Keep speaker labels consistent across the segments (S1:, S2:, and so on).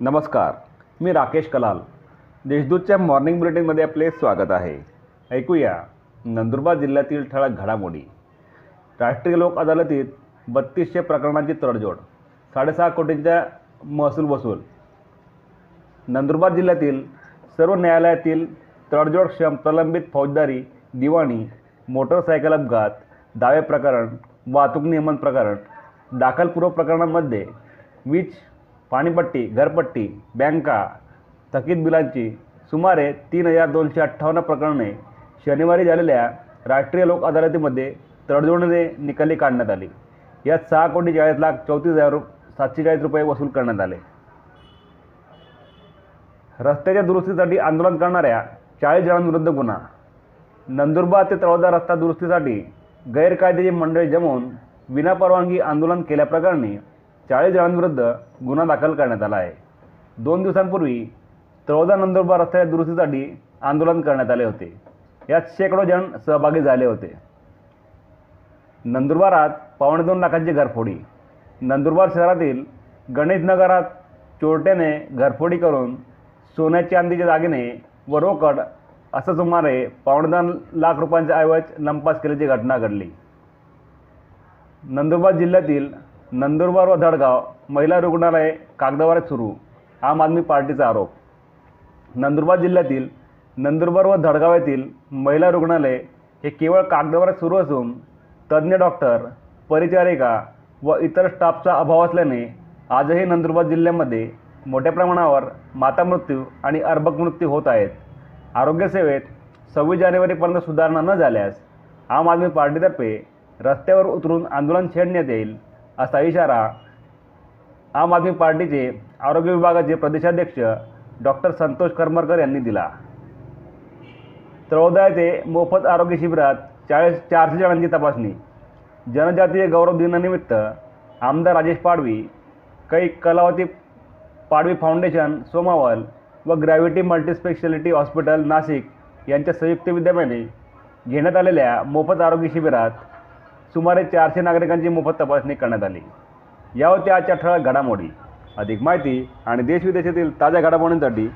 S1: नमस्कार मी राकेश कलाल. देशदूतच्या मॉर्निंग बुलेटिनमध्ये आपले स्वागत आहे. ऐकूया नंदुरबार जिल्ह्यातील ठळक घडामोडी. राष्ट्रीय लोक अदालतीत बत्तीसशे प्रकरणांची तडजोड साडेसहा कोटींचा महसूल वसूल. नंदुरबार जिल्ह्यातील सर्व न्यायालयातील तडजोडक्षम प्रलंबित फौजदारी दिवाणी मोटरसायकल अपघात दावे प्रकरण वाहतूक नियमन प्रकरण दाखलपूर्व प्रकरणांमध्ये वीज पाणीपट्टी घरपट्टी बँका थकीत बिलांची सुमारे तीन हजार दोनशे अठ्ठावन्न प्रकरणे शनिवारी झालेल्या राष्ट्रीय लोक अदालतीमध्ये तडजोडीने निकाली काढण्यात आली. यात सहा कोटी चाळीस लाख चौतीस हजार रु सातशे चाळीस रुपये वसूल करण्यात आले. रस्त्याच्या दुरुस्तीसाठी आंदोलन करणाऱ्या चाळीस जणांविरुद्ध गुन्हा. नंदुरबार ते तळोदा रस्ता दुरुस्तीसाठी गैरकायदेशीर मंडळी जमवून विनापरवानगी आंदोलन केल्याप्रकरणी चाळीस जणांविरुद्ध गुन्हा दाखल करण्यात आला आहे. दोन दिवसांपूर्वी तळोदा नंदुरबार रस्त्याच्या दुरुस्तीसाठी आंदोलन करण्यात आले होते. यात शेकडो जण सहभागी झाले होते. नंदुरबारात पावणे दोन लाखांची घरफोडी. नंदुरबार शहरातील गणेश नगरात चोरट्याने घरफोडी करून सोन्या चांदीच्या दागिने व रोकड असं सुमारे पावणे दोन लाख रुपयांचा ऐवज लंपास केल्याची घटना घडली. नंदुरबार जिल्ह्यातील नंदुरबार व धडगाव महिला रुग्णालय कागदावर सुरू. आम आदमी पार्टीचा आरोप. नंदुरबार जिल्ह्यातील नंदुरबार व धडगाव येथील महिला रुग्णालय हे केवळ कागदावर सुरू असून तज्ज्ञ डॉक्टर परिचारिका व इतर स्टाफचा अभाव असल्याने आजही नंदुरबार जिल्ह्यामध्ये मोठ्या प्रमाणावर माता मृत्यू आणि अर्भक मृत्यू होत आहेत. आरोग्यसेवेत सव्वीस जानेवारीपर्यंत सुधारणा न झाल्यास आम आदमी पार्टीतर्फे रस्त्यावर उतरून आंदोलन छेडण्यात येईल. असा इशारा आम आदमी पार्टीचे आरोग्य विभागाचे प्रदेशाध्यक्ष डॉक्टर संतोष करमरकर यांनी दिला. तळोदा येथे मोफत आरोग्य शिबिरात चाळीस चारशे जणांची तपासणी. जनजातीय गौरव दिनानिमित्त आमदार राजेश पाडवी काही कलावती पाडवी फाउंडेशन सोमावल व ग्रॅव्हिटी मल्टीस्पेशालिटी हॉस्पिटल नाशिक यांच्या संयुक्त विद्यमाने घेण्यात आलेल्या मोफत आरोग्य शिबिरात सुमारे चारशे नागरिकांची मोफत तपासणी करण्यात आली. या होत्या आजच्या ठळक घडामोडी अधिक माहिती आणि देशविदेशातील ताज्या घडामोडींसाठी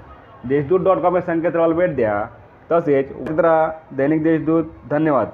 S1: देशदूत डॉट कॉम या संकेतस्थळाला भेट द्या. तसेच उतरा दैनिक देशदूत धन्यवाद.